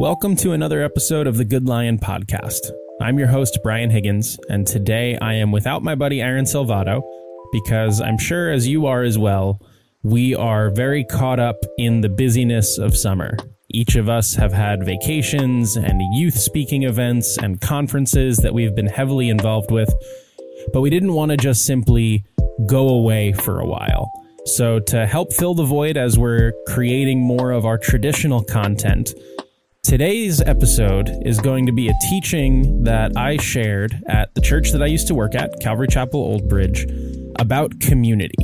Welcome to another episode of the Good Lion Podcast. I'm your host, Brian Higgins, and today I am without my buddy Aaron Salvato because I'm sure, as you are as well, we are very caught up in the busyness of summer. Each of us have had vacations and youth speaking events and conferences that we've been heavily involved with, but we didn't want to just simply go away for a while. So, to help fill the void as we're creating more of our traditional content, Today's episode is going to be a teaching that I shared at the church that I used to work at, Calvary Chapel Old Bridge, about community.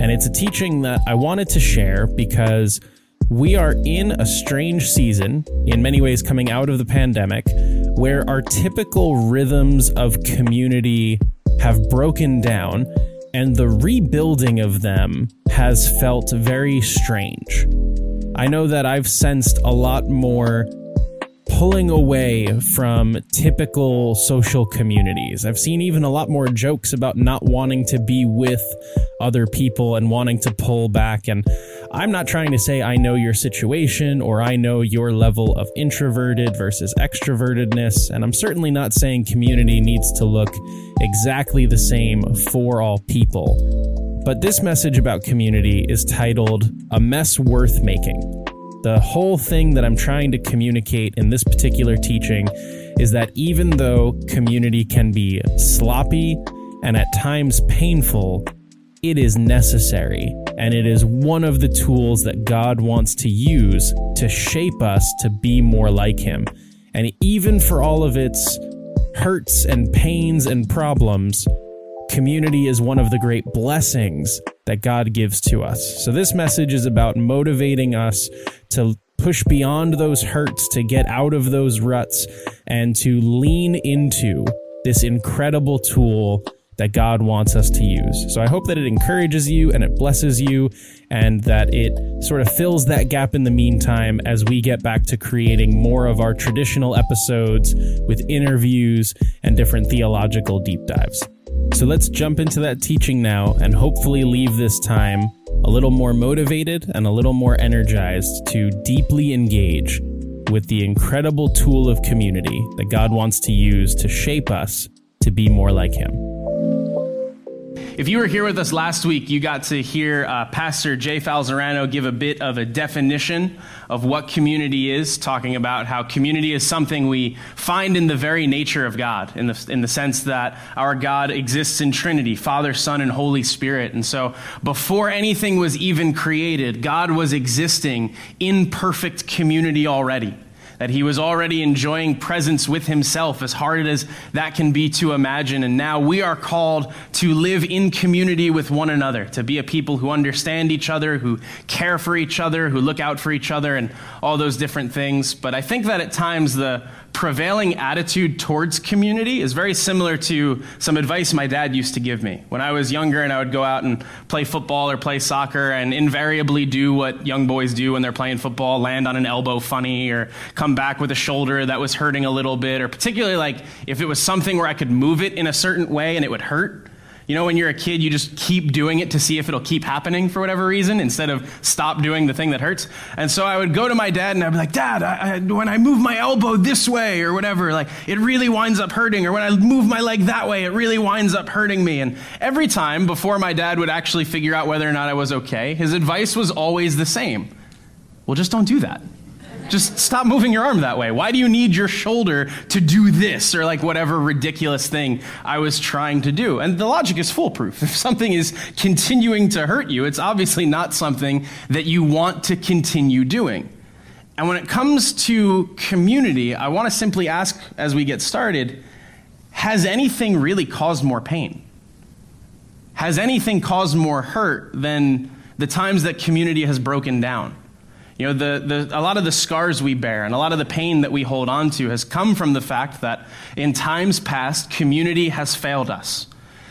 And it's a teaching that I wanted to share because we are in a strange season, in many ways coming out of the pandemic, where our typical rhythms of community have broken down and the rebuilding of them has felt very strange. I know that I've sensed a lot more pulling away from typical social communities. I've seen even a lot more jokes about not wanting to be with other people and wanting to pull back. And I'm not trying to say I know your situation or I know your level of introverted versus extrovertedness. And I'm certainly not saying community needs to look exactly the same for all people. But this message about community is titled A Mess Worth Making. The whole thing that I'm trying to communicate in this particular teaching is that even though community can be sloppy and at times painful, it is necessary and it is one of the tools that God wants to use to shape us to be more like Him. And even for all of its hurts and pains and problems, community is one of the great blessings that God gives to us. So, this message is about motivating us to push beyond those hurts, to get out of those ruts, and to lean into this incredible tool that God wants us to use. So I hope that it encourages you and it blesses you and that it sort of fills that gap in the meantime as we get back to creating more of our traditional episodes with interviews and different theological deep dives. So let's jump into that teaching now and hopefully leave this time a little more motivated and a little more energized to deeply engage with the incredible tool of community that God wants to use to shape us to be more like Him. If you were here with us last week, you got to hear uh, Pastor Jay Falzerano give a bit of a definition of what community is, talking about how community is something we find in the very nature of God, in the, in the sense that our God exists in Trinity Father, Son, and Holy Spirit. And so before anything was even created, God was existing in perfect community already that he was already enjoying presence with himself, as hard as that can be to imagine. And now we are called to live in community with one another, to be a people who understand each other, who care for each other, who look out for each other, and all those different things. But I think that at times the prevailing attitude towards community is very similar to some advice my dad used to give me. When I was younger and I would go out and play football or play soccer and invariably do what young boys do when they're playing football land on an elbow funny or come back with a shoulder that was hurting a little bit, or particularly like if it was something where I could move it in a certain way and it would hurt. You know, when you're a kid, you just keep doing it to see if it'll keep happening for whatever reason instead of stop doing the thing that hurts. And so I would go to my dad and I'd be like, Dad, I, I, when I move my elbow this way or whatever, like it really winds up hurting. Or when I move my leg that way, it really winds up hurting me. And every time before my dad would actually figure out whether or not I was okay, his advice was always the same. Well, just don't do that. Just stop moving your arm that way. Why do you need your shoulder to do this or like whatever ridiculous thing I was trying to do? And the logic is foolproof. If something is continuing to hurt you, it's obviously not something that you want to continue doing. And when it comes to community, I want to simply ask as we get started has anything really caused more pain? Has anything caused more hurt than the times that community has broken down? You know, the, the, a lot of the scars we bear and a lot of the pain that we hold on to has come from the fact that in times past, community has failed us.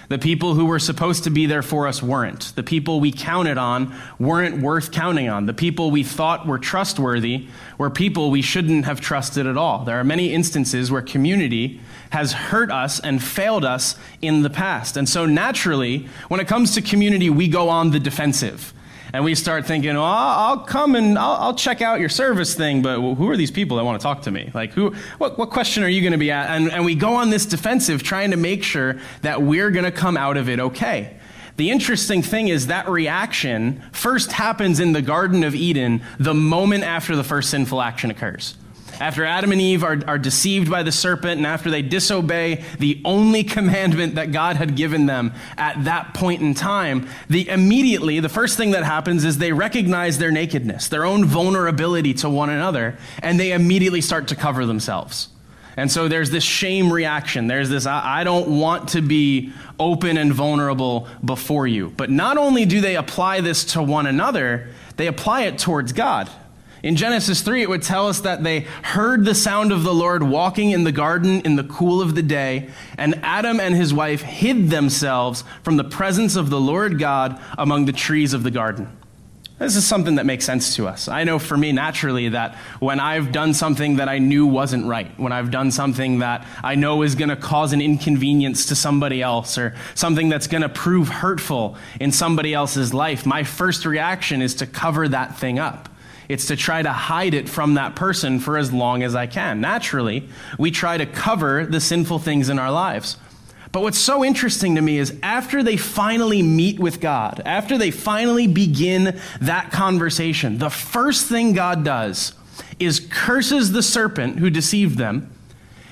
The people who were supposed to be there for us weren't. The people we counted on weren't worth counting on. The people we thought were trustworthy were people we shouldn't have trusted at all. There are many instances where community has hurt us and failed us in the past. And so naturally, when it comes to community, we go on the defensive. And we start thinking, well, I'll come and I'll, I'll check out your service thing, but who are these people that want to talk to me? Like, who, what, what question are you going to be at? And, and we go on this defensive trying to make sure that we're going to come out of it okay. The interesting thing is that reaction first happens in the Garden of Eden the moment after the first sinful action occurs. After Adam and Eve are, are deceived by the serpent and after they disobey the only commandment that God had given them at that point in time, the immediately the first thing that happens is they recognize their nakedness, their own vulnerability to one another, and they immediately start to cover themselves. And so there's this shame reaction. There's this, I, I, don't want to be open and vulnerable before you. But not only do they apply this to one another, they apply it towards God. In Genesis 3, it would tell us that they heard the sound of the Lord walking in the garden in the cool of the day, and Adam and his wife hid themselves from the presence of the Lord God among the trees of the garden. This is something that makes sense to us. I know for me naturally that when I've done something that I knew wasn't right, when I've done something that I know is going to cause an inconvenience to somebody else, or something that's going to prove hurtful in somebody else's life, my first reaction is to cover that thing up. It's to try to hide it from that person for as long as I can. Naturally, we try to cover the sinful things in our lives. But what's so interesting to me is after they finally meet with God, after they finally begin that conversation, the first thing God does is curses the serpent who deceived them.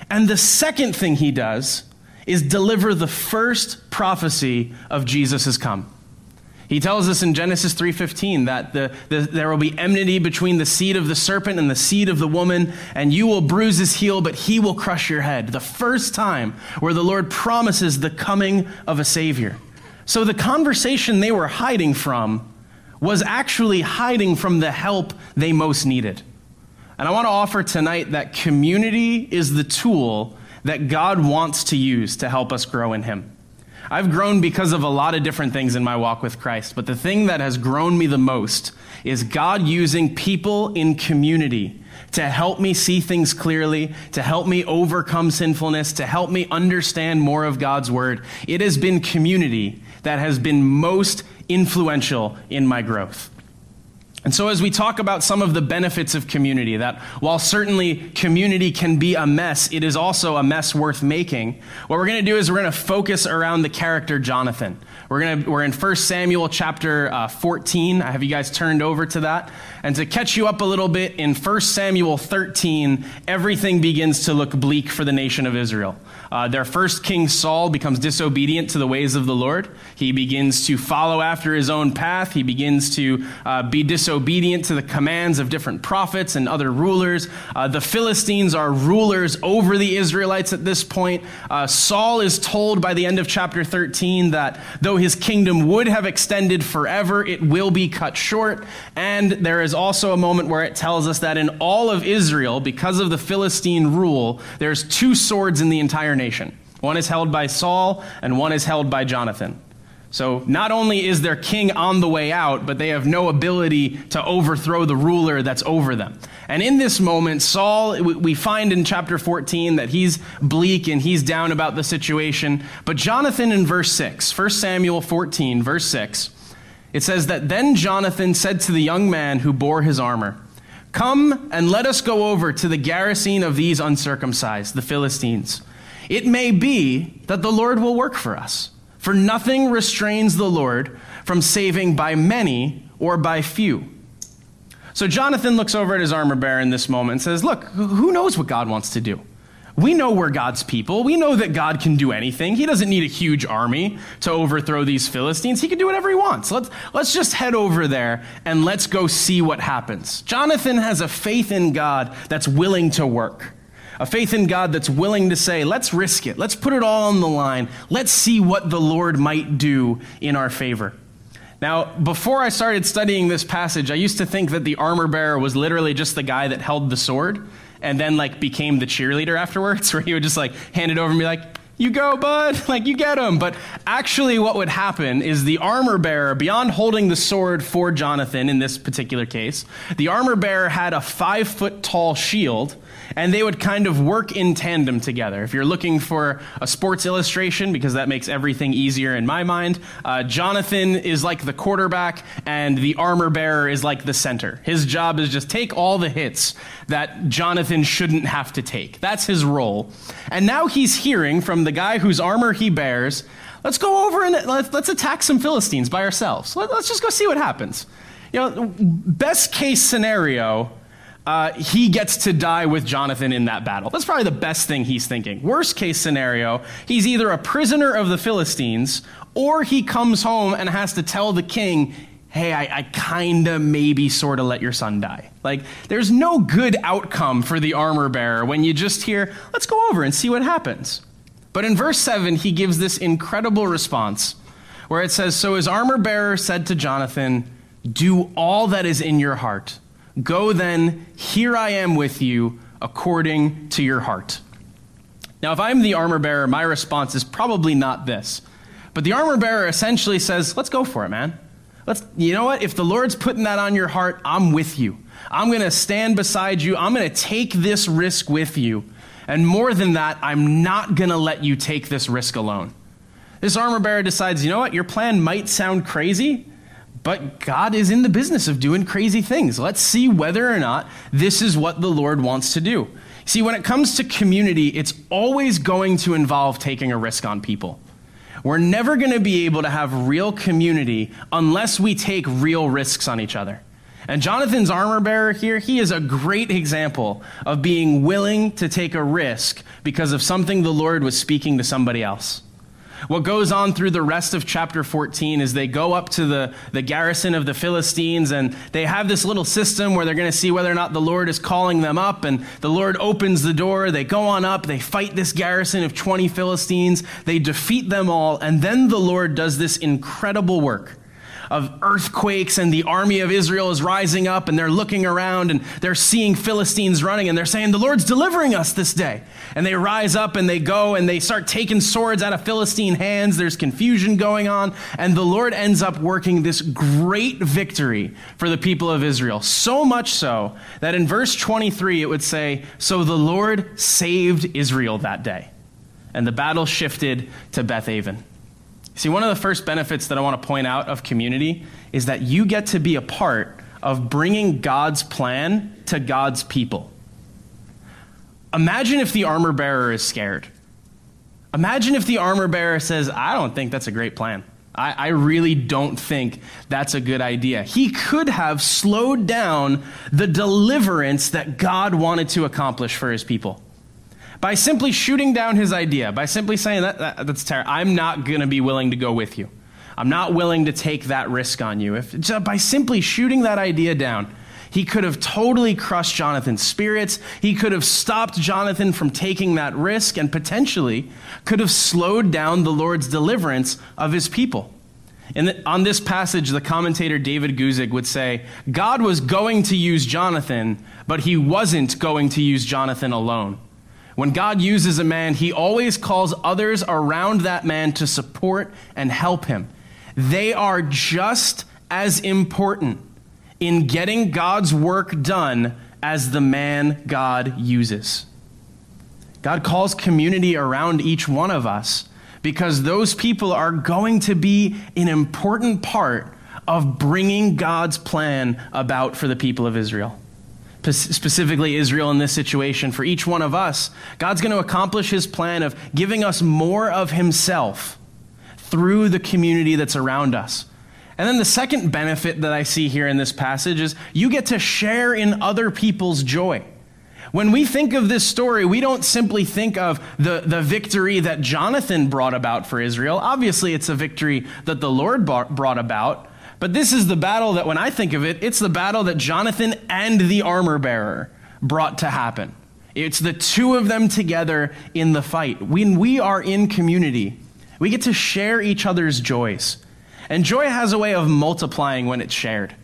And the second thing he does is deliver the first prophecy of Jesus has come. He tells us in Genesis 3:15 that the, the, there will be enmity between the seed of the serpent and the seed of the woman, and you will bruise his heel, but he will crush your head. The first time where the Lord promises the coming of a Savior. So the conversation they were hiding from was actually hiding from the help they most needed. And I want to offer tonight that community is the tool that God wants to use to help us grow in Him. I've grown because of a lot of different things in my walk with Christ, but the thing that has grown me the most is God using people in community to help me see things clearly, to help me overcome sinfulness, to help me understand more of God's word. It has been community that has been most influential in my growth. And so, as we talk about some of the benefits of community, that while certainly community can be a mess, it is also a mess worth making. What we're going to do is we're going to focus around the character Jonathan. We're, gonna, we're in 1 Samuel chapter uh, 14. I have you guys turned over to that. And to catch you up a little bit, in 1 Samuel 13, everything begins to look bleak for the nation of Israel. Uh, their first king, Saul, becomes disobedient to the ways of the Lord. He begins to follow after his own path. He begins to uh, be disobedient to the commands of different prophets and other rulers. Uh, the Philistines are rulers over the Israelites at this point. Uh, Saul is told by the end of chapter 13 that though his kingdom would have extended forever, it will be cut short. And there is also a moment where it tells us that in all of Israel, because of the Philistine rule, there's two swords in the entire nation. One is held by Saul, and one is held by Jonathan. So not only is their king on the way out, but they have no ability to overthrow the ruler that's over them. And in this moment, Saul, we find in chapter 14 that he's bleak and he's down about the situation. But Jonathan in verse 6, 1 Samuel 14, verse 6, it says that then Jonathan said to the young man who bore his armor, Come and let us go over to the garrison of these uncircumcised, the Philistines. It may be that the Lord will work for us, for nothing restrains the Lord from saving by many or by few. So Jonathan looks over at his armor bearer in this moment and says, Look, who knows what God wants to do? We know we're God's people. We know that God can do anything. He doesn't need a huge army to overthrow these Philistines. He can do whatever he wants. Let's, let's just head over there and let's go see what happens. Jonathan has a faith in God that's willing to work a faith in God that's willing to say, let's risk it, let's put it all on the line, let's see what the Lord might do in our favor. Now, before I started studying this passage, I used to think that the armor bearer was literally just the guy that held the sword and then like became the cheerleader afterwards, where he would just like hand it over and be like, you go, bud. Like, you get him. But actually, what would happen is the armor bearer, beyond holding the sword for Jonathan in this particular case, the armor bearer had a five foot tall shield and they would kind of work in tandem together. If you're looking for a sports illustration, because that makes everything easier in my mind, uh, Jonathan is like the quarterback, and the armor bearer is like the center. His job is just take all the hits that Jonathan shouldn't have to take. That's his role. And now he's hearing from the guy whose armor he bears. Let's go over and let's, let's attack some Philistines by ourselves. Let, let's just go see what happens. You know, best case scenario, uh, he gets to die with Jonathan in that battle. That's probably the best thing he's thinking. Worst case scenario, he's either a prisoner of the Philistines or he comes home and has to tell the king, hey, I, I kind of maybe sort of let your son die. Like, there's no good outcome for the armor bearer when you just hear, let's go over and see what happens. But in verse 7, he gives this incredible response where it says, So his armor bearer said to Jonathan, Do all that is in your heart Go then, here I am with you, according to your heart. Now, if I'm the armor bearer, my response is probably not this. But the armor bearer essentially says, Let's go for it, man. Let's, you know what? If the Lord's putting that on your heart, I'm with you. I'm going to stand beside you. I'm going to take this risk with you. And more than that, I'm not going to let you take this risk alone. This armor bearer decides, you know what? Your plan might sound crazy, but God is in the business of doing crazy things. Let's see whether or not this is what the Lord wants to do. See, when it comes to community, it's always going to involve taking a risk on people. We're never going to be able to have real community unless we take real risks on each other. And Jonathan's armor bearer here, he is a great example of being willing to take a risk because of something the Lord was speaking to somebody else. What goes on through the rest of chapter 14 is they go up to the, the garrison of the Philistines and they have this little system where they're going to see whether or not the Lord is calling them up. And the Lord opens the door. They go on up. They fight this garrison of 20 Philistines. They defeat them all. And then the Lord does this incredible work of earthquakes and the army of Israel is rising up and they're looking around and they're seeing Philistines running and they're saying, The Lord's delivering us this day. And they rise up and they go and they start taking swords out of Philistine hands. There's confusion going on. And the Lord ends up working this great victory for the people of Israel. So much so that in verse 23 it would say, So the Lord saved Israel that day. And the battle shifted to Bethaven. See, one of the first benefits that I want to point out of community is that you get to be a part of bringing God's plan to God's people. Imagine if the armor bearer is scared. Imagine if the armor bearer says, I don't think that's a great plan. I, I, really don't think that's a good idea. He could have slowed down the deliverance that God wanted to accomplish for his people by simply shooting down his idea, by simply saying that, that that's terrible. I'm not going to be willing to go with you. I'm not willing to take that risk on you. If by simply shooting that idea down, he could have totally crushed Jonathan's spirits. He could have stopped Jonathan from taking that risk and potentially could have slowed down the Lord's deliverance of his people. And on this passage, the commentator David Guzik would say, God was going to use Jonathan, but he wasn't going to use Jonathan alone. When God uses a man, he always calls others around that man to support and help him. They are just as important in getting God's work done as the man God uses. God calls community around each one of us because those people are going to be an important part of bringing God's plan about for the people of Israel specifically Israel in this situation, for each one of us, God's going to accomplish his plan of giving us more of himself through the community that's around us. And then the second benefit that I see here in this passage is you get to share in other people's joy. When we think of this story, we don't simply think of the, the victory that Jonathan brought about for Israel. Obviously, it's a victory that the Lord brought about. But this is the battle that, when I think of it, it's the battle that Jonathan and the armor bearer brought to happen. It's the two of them together in the fight. When we are in community, we get to share each other's joys. And joy has a way of multiplying when it's shared.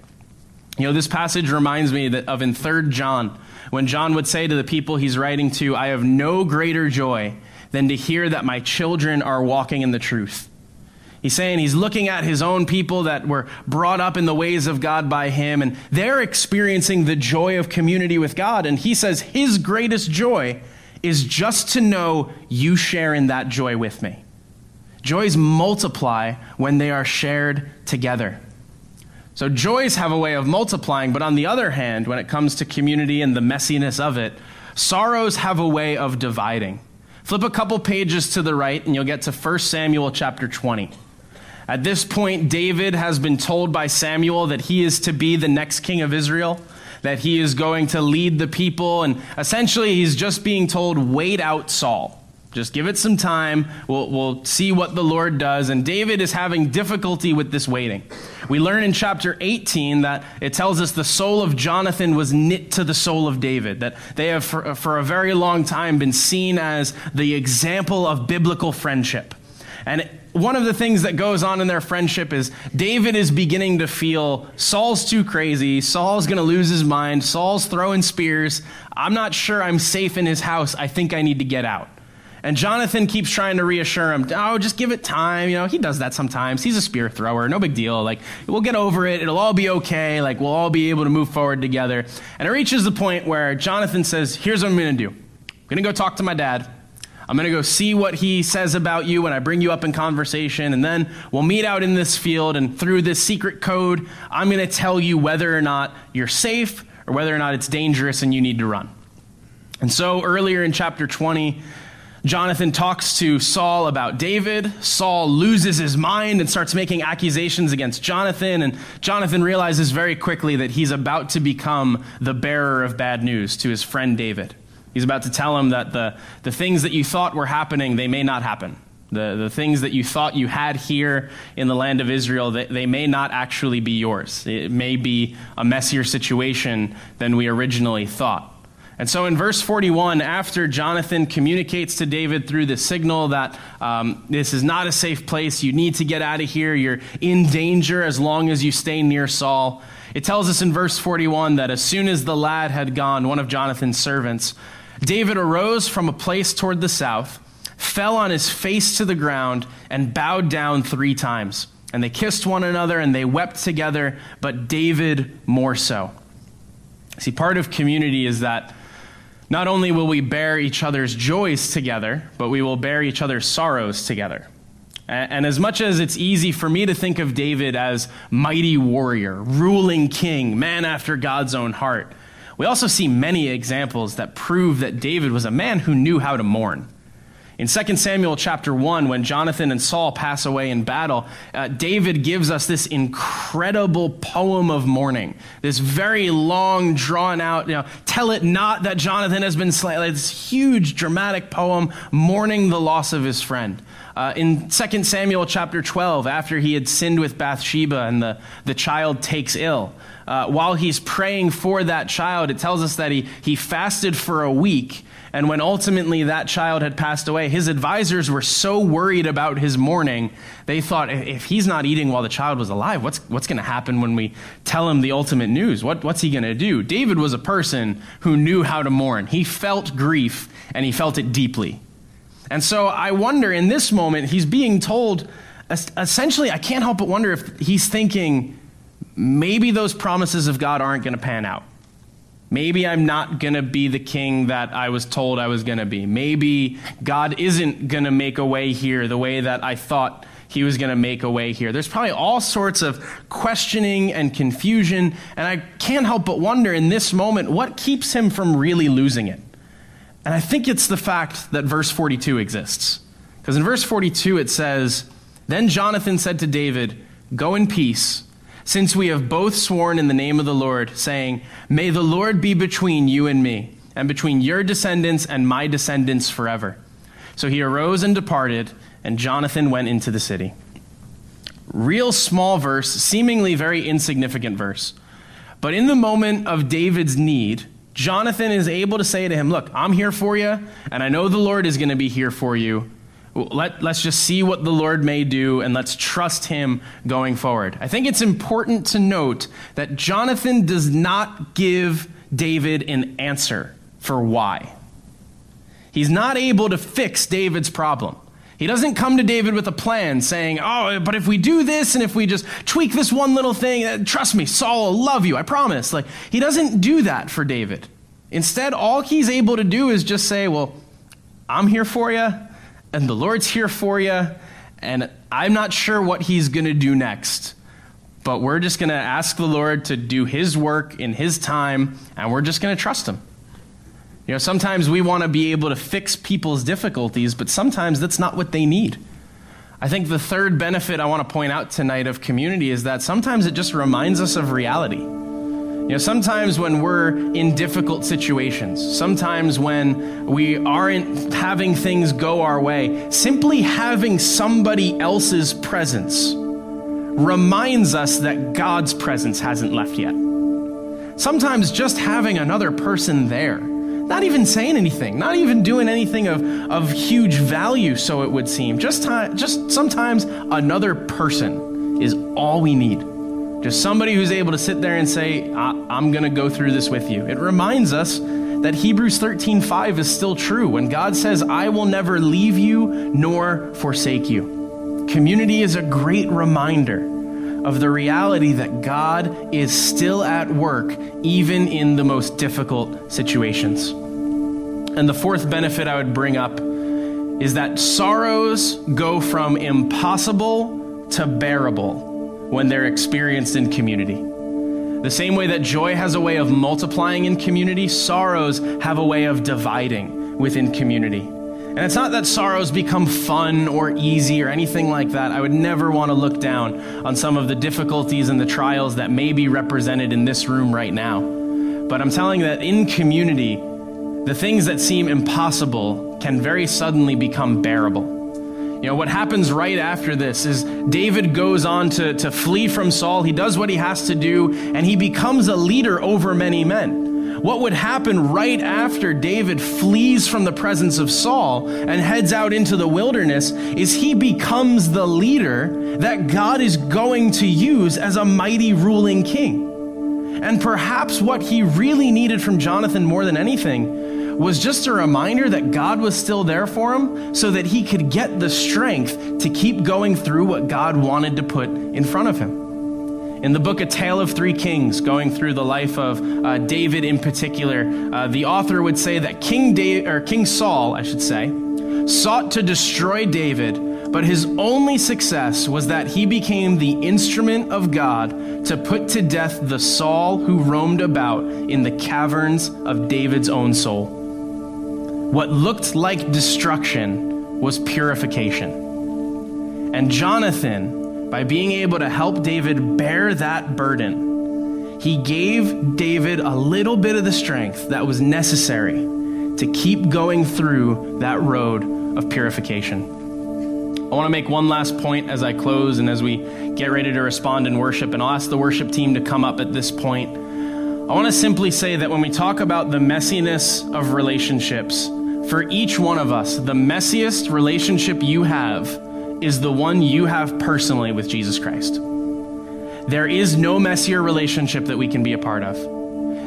You know, this passage reminds me that of in 3 John, when John would say to the people he's writing to, I have no greater joy than to hear that my children are walking in the truth. He's saying he's looking at his own people that were brought up in the ways of God by him, and they're experiencing the joy of community with God. And he says his greatest joy is just to know you share in that joy with me. Joys multiply when they are shared together. So, joys have a way of multiplying, but on the other hand, when it comes to community and the messiness of it, sorrows have a way of dividing. Flip a couple pages to the right, and you'll get to 1 Samuel chapter 20. At this point, David has been told by Samuel that he is to be the next king of Israel, that he is going to lead the people, and essentially he's just being told, wait out Saul. Just give it some time. We'll, we'll see what the Lord does. And David is having difficulty with this waiting. We learn in chapter 18 that it tells us the soul of Jonathan was knit to the soul of David, that they have for, for a very long time been seen as the example of biblical friendship. And one of the things that goes on in their friendship is David is beginning to feel Saul's too crazy. Saul's going to lose his mind. Saul's throwing spears. I'm not sure I'm safe in his house. I think I need to get out. And Jonathan keeps trying to reassure him, oh, just give it time. You know, he does that sometimes. He's a spear thrower. No big deal. Like, we'll get over it. It'll all be okay. Like, we'll all be able to move forward together. And it reaches the point where Jonathan says, here's what I'm going to do. I'm going to go talk to my dad. I'm going to go see what he says about you when I bring you up in conversation. And then we'll meet out in this field. And through this secret code, I'm going to tell you whether or not you're safe or whether or not it's dangerous and you need to run. And so earlier in chapter 20, Jonathan talks to Saul about David. Saul loses his mind and starts making accusations against Jonathan. And Jonathan realizes very quickly that he's about to become the bearer of bad news to his friend David. He's about to tell him that the, the things that you thought were happening, they may not happen. The, the things that you thought you had here in the land of Israel, they, they may not actually be yours. It may be a messier situation than we originally thought. And so in verse 41, after Jonathan communicates to David through the signal that um, this is not a safe place, you need to get out of here, you're in danger as long as you stay near Saul, it tells us in verse 41 that as soon as the lad had gone, one of Jonathan's servants, David arose from a place toward the south, fell on his face to the ground, and bowed down three times. And they kissed one another and they wept together, but David more so. See, part of community is that not only will we bear each other's joys together, but we will bear each other's sorrows together. And as much as it's easy for me to think of David as mighty warrior, ruling king, man after God's own heart, we also see many examples that prove that David was a man who knew how to mourn. In 2 Samuel chapter 1, when Jonathan and Saul pass away in battle, uh, David gives us this incredible poem of mourning. This very long, drawn out, you know, tell it not that Jonathan has been slain. Like this huge, dramatic poem mourning the loss of his friend. Uh, in 2 Samuel chapter 12, after he had sinned with Bathsheba and the, the child takes ill, uh, while he's praying for that child, it tells us that he, he fasted for a week and when ultimately that child had passed away, his advisors were so worried about his mourning, they thought, if he's not eating while the child was alive, what's, what's going to happen when we tell him the ultimate news? What, what's he going to do? David was a person who knew how to mourn. He felt grief, and he felt it deeply. And so I wonder in this moment, he's being told, essentially, I can't help but wonder if he's thinking, maybe those promises of God aren't going to pan out. Maybe I'm not going to be the king that I was told I was going to be. Maybe God isn't going to make a way here the way that I thought he was going to make a way here. There's probably all sorts of questioning and confusion, and I can't help but wonder in this moment what keeps him from really losing it. And I think it's the fact that verse 42 exists. Because in verse 42 it says, Then Jonathan said to David, Go in peace since we have both sworn in the name of the Lord, saying, May the Lord be between you and me, and between your descendants and my descendants forever. So he arose and departed, and Jonathan went into the city. Real small verse, seemingly very insignificant verse. But in the moment of David's need, Jonathan is able to say to him, Look, I'm here for you, and I know the Lord is going to be here for you, Let, let's just see what the Lord may do and let's trust him going forward. I think it's important to note that Jonathan does not give David an answer for why. He's not able to fix David's problem. He doesn't come to David with a plan saying, Oh, but if we do this and if we just tweak this one little thing, uh, trust me, Saul will love you, I promise. Like, he doesn't do that for David. Instead, all he's able to do is just say, Well, I'm here for you, and the Lord's here for you, and I'm not sure what he's going to do next. But we're just going to ask the Lord to do his work in his time, and we're just going to trust him. You know, sometimes we want to be able to fix people's difficulties, but sometimes that's not what they need. I think the third benefit I want to point out tonight of community is that sometimes it just reminds us of reality. You know, sometimes when we're in difficult situations, sometimes when we aren't having things go our way, simply having somebody else's presence reminds us that God's presence hasn't left yet. Sometimes just having another person there, not even saying anything, not even doing anything of, of huge value, so it would seem, just, just sometimes another person is all we need. Just somebody who's able to sit there and say, I'm going to go through this with you. It reminds us that Hebrews 13:5 is still true when God says, "I will never leave you nor forsake you." Community is a great reminder of the reality that God is still at work, even in the most difficult situations. And the fourth benefit I would bring up is that sorrows go from impossible to bearable when they're experienced in community. The same way that joy has a way of multiplying in community, sorrows have a way of dividing within community. And it's not that sorrows become fun or easy or anything like that. I would never want to look down on some of the difficulties and the trials that may be represented in this room right now. But I'm telling you that in community, the things that seem impossible can very suddenly become bearable. You know, what happens right after this is David goes on to, to flee from Saul. He does what he has to do, and he becomes a leader over many men. What would happen right after David flees from the presence of Saul and heads out into the wilderness is he becomes the leader that God is going to use as a mighty ruling king. And perhaps what he really needed from Jonathan more than anything was just a reminder that God was still there for him so that he could get the strength to keep going through what God wanted to put in front of him. In the book A Tale of Three Kings, going through the life of uh, David in particular, uh, the author would say that King, da- or King Saul, I should say, sought to destroy David, but his only success was that he became the instrument of God to put to death the Saul who roamed about in the caverns of David's own soul. What looked like destruction was purification. And Jonathan, by being able to help David bear that burden, he gave David a little bit of the strength that was necessary to keep going through that road of purification. I want to make one last point as I close and as we get ready to respond in worship, and I'll ask the worship team to come up at this point. I want to simply say that when we talk about the messiness of relationships, for each one of us, the messiest relationship you have is the one you have personally with Jesus Christ. There is no messier relationship that we can be a part of.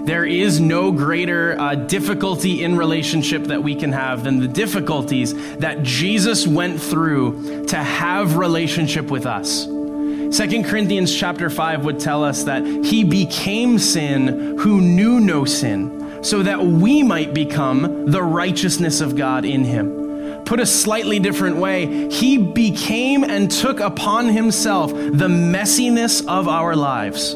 There is no greater uh, difficulty in relationship that we can have than the difficulties that Jesus went through to have relationship with us. 2 Corinthians chapter 5 would tell us that he became sin who knew no sin, so that we might become the righteousness of God in him. Put a slightly different way, he became and took upon himself the messiness of our lives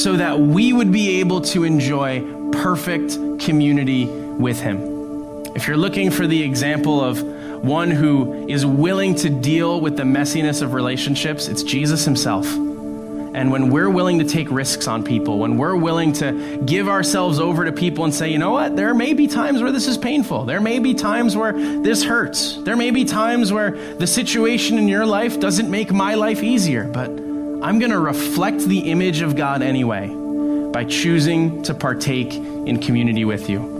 so that we would be able to enjoy perfect community with him. If you're looking for the example of one who is willing to deal with the messiness of relationships, it's Jesus himself. And when we're willing to take risks on people, when we're willing to give ourselves over to people and say, you know what, there may be times where this is painful. There may be times where this hurts. There may be times where the situation in your life doesn't make my life easier, but I'm going to reflect the image of God anyway by choosing to partake in community with you.